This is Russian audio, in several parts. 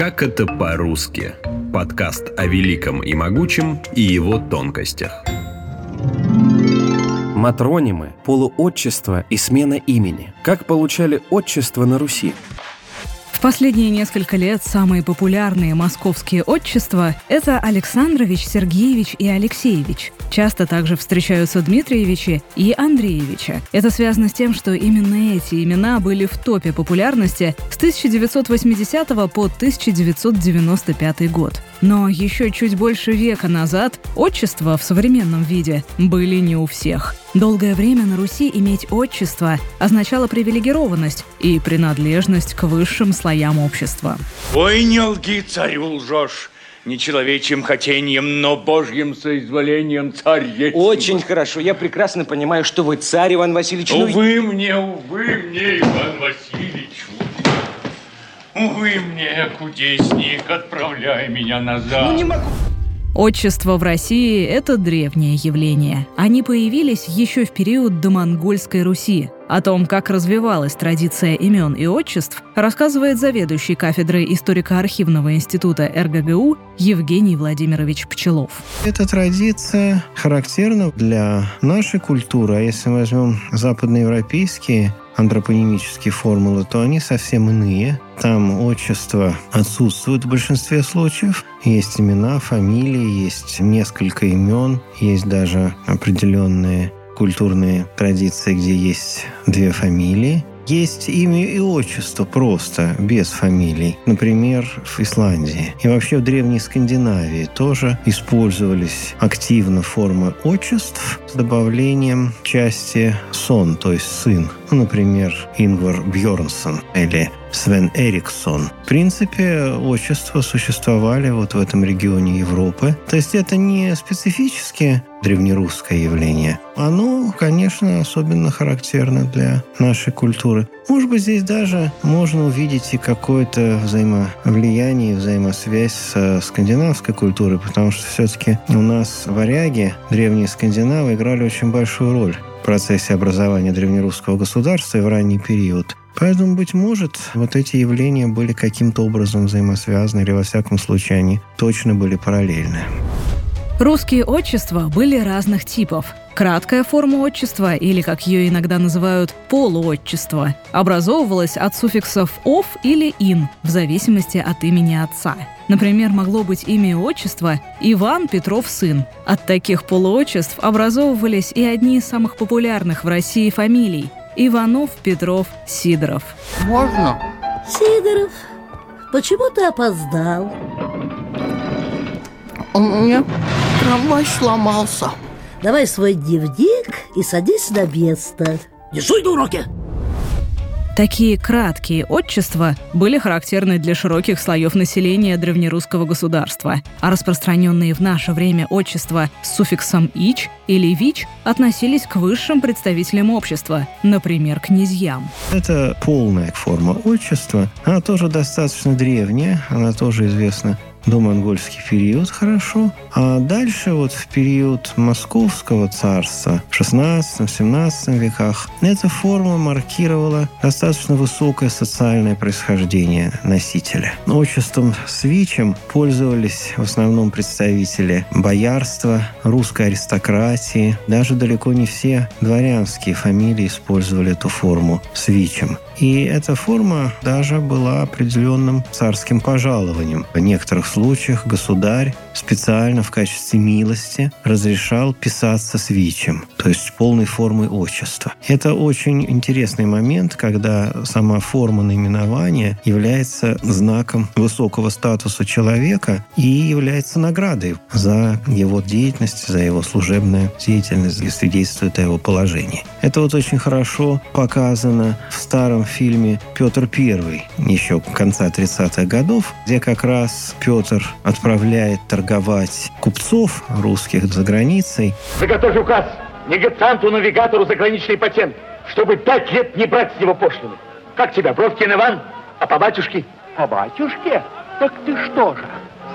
Как это по-русски? Подкаст о великом и могучем и его тонкостях. Матронимы, полуотчество и смена имени. Как получали отчество на Руси? Последние несколько лет самые популярные московские отчества – это Александрович, Сергеевич и Алексеевич. Часто также встречаются Дмитриевичи и Андреевича. Это связано с тем, что именно эти имена были в топе популярности с 1980 по 1995 год. Но еще чуть больше века назад отчества в современном виде были не у всех. Долгое время на Руси иметь отчество означало привилегированность и принадлежность к высшим слоям общества. Ой, не лги, царю лжешь. Не человечьим хотением, но божьим соизволением царь есть. Очень хорошо. Я прекрасно понимаю, что вы царь, Иван Васильевич. ну Увы мне, увы мне, Иван Васильевич, увы. Мне, кудесник, отправляй меня назад. Ну не могу. Отчество в России – это древнее явление. Они появились еще в период домонгольской Руси. О том, как развивалась традиция имен и отчеств, рассказывает заведующий кафедрой историко-архивного института РГГУ Евгений Владимирович Пчелов. Эта традиция характерна для нашей культуры. А если мы возьмем западноевропейские антропонимические формулы, то они совсем иные. Там отчество отсутствует в большинстве случаев. Есть имена, фамилии, есть несколько имен, есть даже определенные культурные традиции, где есть две фамилии. Есть имя и отчество просто, без фамилий. Например, в Исландии. И вообще в Древней Скандинавии тоже использовались активно формы отчеств с добавлением части сон, то есть сын. Ну, например, Ингвар Бьорнсон или Свен Эриксон. В принципе, отчества существовали вот в этом регионе Европы. То есть это не специфически древнерусское явление. Оно, конечно, особенно характерно для нашей культуры. Может быть, здесь даже можно увидеть и какое-то взаимовлияние, взаимосвязь с скандинавской культурой, потому что все-таки у нас варяги, древние скандинавы, играли очень большую роль процессе образования древнерусского государства и в ранний период. Поэтому, быть может, вот эти явления были каким-то образом взаимосвязаны, или, во всяком случае, они точно были параллельны. Русские отчества были разных типов. Краткая форма отчества, или, как ее иногда называют, полуотчество, образовывалась от суффиксов «ов» или «ин», в зависимости от имени отца. Например, могло быть имя и отчество Иван Петров сын. От таких полуотчеств образовывались и одни из самых популярных в России фамилий – Иванов, Петров, Сидоров. Можно? Сидоров, почему ты опоздал? У меня трамвай сломался. Давай свой дневник и садись на место. Не суй на уроки! Такие краткие отчества были характерны для широких слоев населения древнерусского государства, а распространенные в наше время отчества с суффиксом «ич» или «вич» относились к высшим представителям общества, например, князьям. Это полная форма отчества. Она тоже достаточно древняя, она тоже известна домонгольский период хорошо. А дальше вот в период Московского царства в 16-17 веках эта форма маркировала достаточно высокое социальное происхождение носителя. Отчеством свичем пользовались в основном представители боярства, русской аристократии. Даже далеко не все дворянские фамилии использовали эту форму свичем. И эта форма даже была определенным царским пожалованием. В некоторых случаях государь специально в качестве милости разрешал писаться с ВИЧем, то есть полной формой отчества. Это очень интересный момент, когда сама форма наименования является знаком высокого статуса человека и является наградой за его деятельность, за его служебную деятельность и свидетельствует о его положении. Это вот очень хорошо показано в старом фильме «Петр I» еще конца 30-х годов, где как раз Петр отправляет торговать купцов русских за границей. Заготовь указ негацианту-навигатору заграничный патент, чтобы пять лет не брать с него пошлины. Как тебя, Бровкин Иван? А по батюшке? По батюшке? Так ты что же,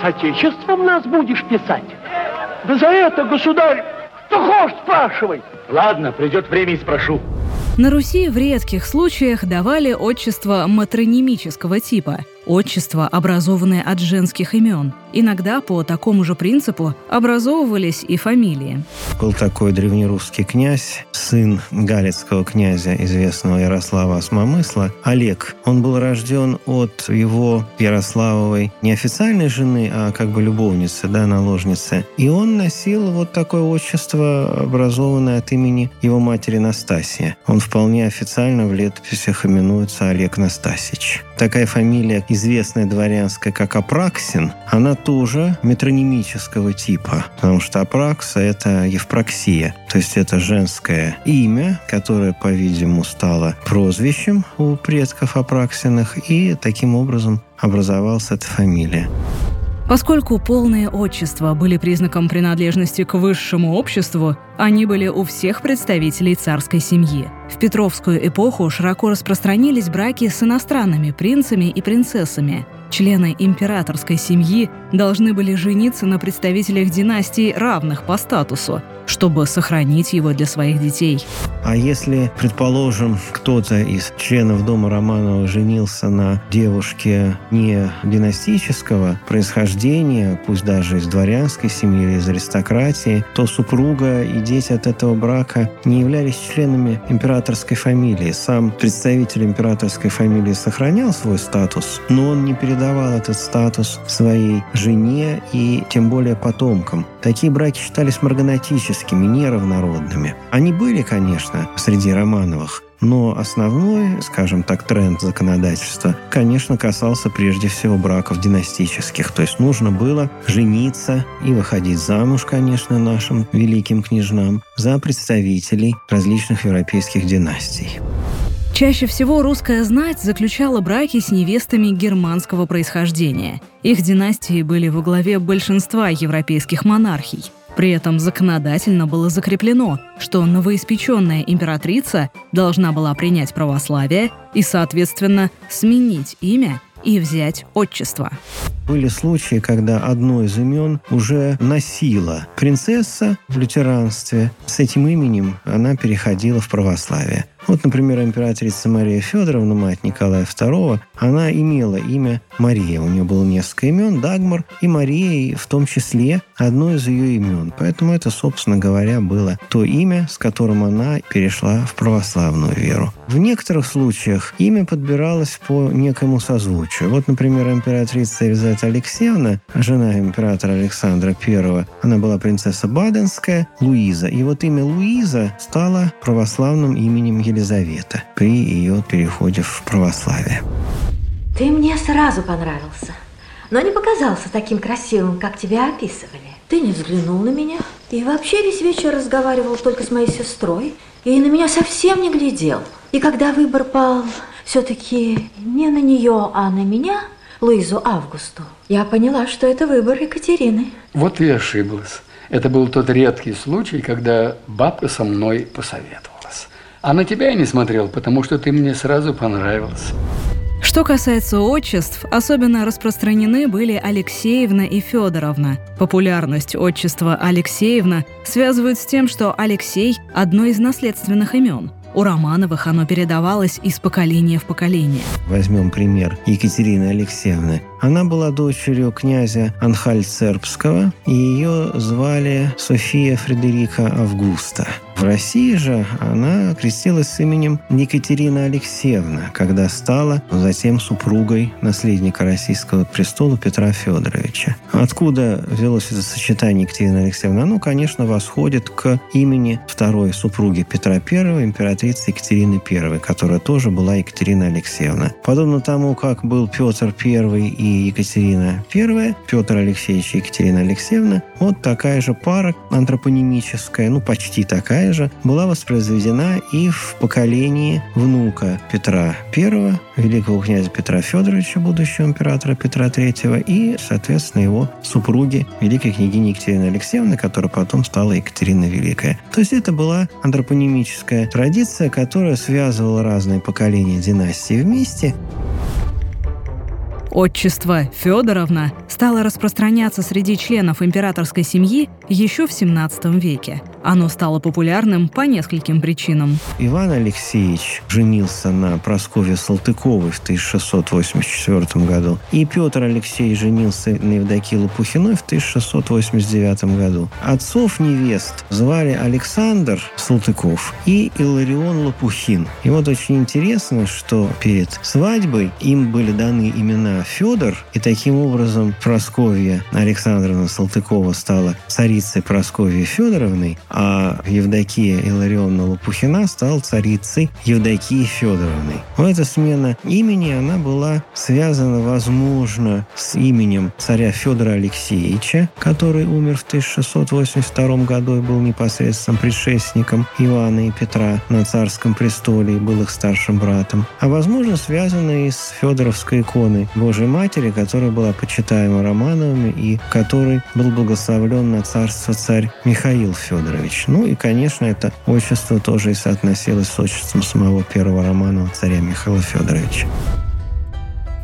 с отечеством нас будешь писать? Да за это, государь, что хочешь, спрашивай. Ладно, придет время и спрошу. На Руси в редких случаях давали отчество матронимического типа. Отчества, образованные от женских имен. Иногда по такому же принципу образовывались и фамилии. Был такой древнерусский князь, сын галицкого князя, известного Ярослава Осмомысла, Олег. Он был рожден от его Ярославовой неофициальной жены, а как бы любовницы, да, наложницы. И он носил вот такое отчество, образованное от имени его матери Настасия. Он вполне официально в летописях именуется Олег Настасич. Такая фамилия, известная дворянская, как Апраксин, она тоже метронимического типа, потому что Апракса – это Евпроксия, то есть это женское имя, которое, по-видимому, стало прозвищем у предков Апраксиных, и таким образом образовалась эта фамилия. Поскольку полные отчества были признаком принадлежности к высшему обществу, они были у всех представителей царской семьи. В Петровскую эпоху широко распространились браки с иностранными принцами и принцессами. Члены императорской семьи должны были жениться на представителях династий, равных по статусу, чтобы сохранить его для своих детей. А если, предположим, кто-то из членов дома Романова женился на девушке не династического происхождения, пусть даже из дворянской семьи или из аристократии, то супруга и дети от этого брака не являлись членами императорской фамилии. Сам представитель императорской фамилии сохранял свой статус, но он не передавал этот статус своей жене и тем более потомкам. Такие браки считались марганатическими, неравнородными. Они были, конечно, среди Романовых, но основной, скажем так, тренд законодательства, конечно, касался прежде всего браков династических. То есть нужно было жениться и выходить замуж, конечно, нашим великим княжнам за представителей различных европейских династий. Чаще всего русская знать заключала браки с невестами германского происхождения. Их династии были во главе большинства европейских монархий. При этом законодательно было закреплено, что новоиспеченная императрица должна была принять православие и, соответственно, сменить имя и взять отчество. Были случаи, когда одно из имен уже носила принцесса в лютеранстве. С этим именем она переходила в православие. Вот, например, императрица Мария Федоровна, мать Николая II, она имела имя Мария. У нее было несколько имен, Дагмар и Мария, в том числе одно из ее имен. Поэтому это, собственно говоря, было то имя, с которым она перешла в православную веру. В некоторых случаях имя подбиралось по некому созвучию. Вот, например, императрица Елизавета Алексеевна, жена императора Александра I, она была принцесса Баденская, Луиза. И вот имя Луиза стало православным именем Елизавета при ее переходе в православие. Ты мне сразу понравился, но не показался таким красивым, как тебя описывали. Ты не взглянул на меня и вообще весь вечер разговаривал только с моей сестрой и на меня совсем не глядел. И когда выбор пал все-таки не на нее, а на меня, Луизу Августу, я поняла, что это выбор Екатерины. Вот и ошиблась. Это был тот редкий случай, когда бабка со мной посоветовалась. А на тебя я не смотрел, потому что ты мне сразу понравился. Что касается отчеств, особенно распространены были Алексеевна и Федоровна. Популярность отчества Алексеевна связывают с тем, что Алексей – одно из наследственных имен. У Романовых оно передавалось из поколения в поколение. Возьмем пример Екатерины Алексеевны. Она была дочерью князя Анхальцербского, и ее звали София Фредерика Августа. В России же она крестилась с именем Екатерина Алексеевна, когда стала затем супругой наследника российского престола Петра Федоровича. Откуда взялось это сочетание Екатерина Алексеевна? Оно, конечно, восходит к имени второй супруги Петра I, императрицы Екатерины I, которая тоже была Екатерина Алексеевна. Подобно тому, как был Петр I и Екатерина I, Петр Алексеевич и Екатерина Алексеевна, вот такая же пара антропонимическая, ну почти такая же, была воспроизведена и в поколении внука Петра I, великого князя Петра Федоровича, будущего императора Петра III, и, соответственно, его супруги, великой княгини Екатерины Алексеевны, которая потом стала Екатерина Великая. То есть это была антропонимическая традиция, которая связывала разные поколения династии вместе. Отчество Федоровна стало распространяться среди членов императорской семьи еще в XVII веке. Оно стало популярным по нескольким причинам. Иван Алексеевич женился на Прасковье Салтыковой в 1684 году, и Петр Алексеевич женился на Евдокии Лопухиной в 1689 году. Отцов невест звали Александр Салтыков и Иларион Лопухин. И вот очень интересно, что перед свадьбой им были даны имена Федор, и таким образом Прасковья Александровна Салтыкова стала царицей Прасковьей Федоровной, а Евдокия Иларионовна Лопухина стала царицей Евдокии Федоровной. Но эта смена имени, она была связана, возможно, с именем царя Федора Алексеевича, который умер в 1682 году и был непосредственным предшественником Ивана и Петра на царском престоле и был их старшим братом. А возможно, связано и с Федоровской иконой Божьей Матери, которая была почитаема Романовыми и который был благословлен на царство царь Михаил Федорович. Ну и, конечно, это отчество тоже и соотносилось с отчеством самого первого Романова царя Михаила Федоровича.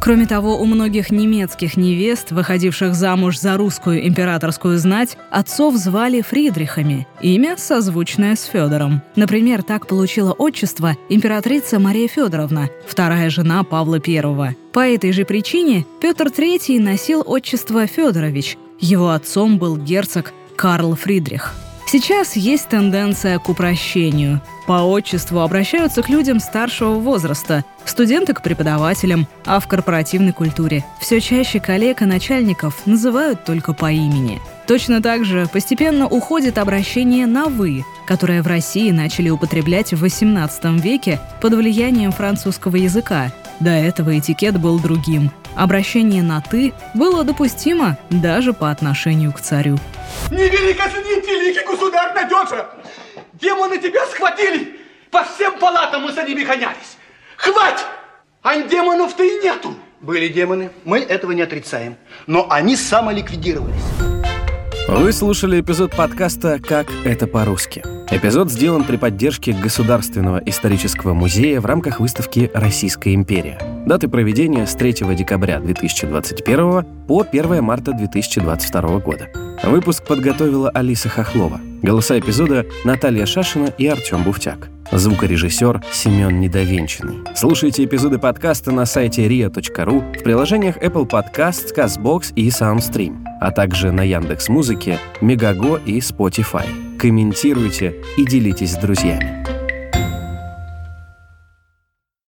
Кроме того, у многих немецких невест, выходивших замуж за русскую императорскую знать, отцов звали Фридрихами, имя созвучное с Федором. Например, так получила отчество императрица Мария Федоровна, вторая жена Павла I. По этой же причине Петр III носил отчество Федорович. Его отцом был герцог Карл Фридрих. Сейчас есть тенденция к упрощению. По отчеству обращаются к людям старшего возраста, студенты к преподавателям, а в корпоративной культуре все чаще коллег и начальников называют только по имени. Точно так же постепенно уходит обращение на «вы», которое в России начали употреблять в XVIII веке под влиянием французского языка. До этого этикет был другим. Обращение на «ты» было допустимо даже по отношению к царю. Не великосните, великий государь найдется! Демоны тебя схватили! По всем палатам мы за ними гонялись! Хвать! А демонов-то и нету! Были демоны, мы этого не отрицаем. Но они самоликвидировались. Вы слушали эпизод подкаста «Как это по-русски». Эпизод сделан при поддержке Государственного исторического музея в рамках выставки «Российская империя». Даты проведения с 3 декабря 2021 по 1 марта 2022 года. Выпуск подготовила Алиса Хохлова. Голоса эпизода Наталья Шашина и Артем Буфтяк. Звукорежиссер Семен Недовенчанный. Слушайте эпизоды подкаста на сайте ria.ru, в приложениях Apple Podcasts, CastBox и SoundStream, а также на Яндекс Музыке, Мегаго и Spotify. Комментируйте и делитесь с друзьями.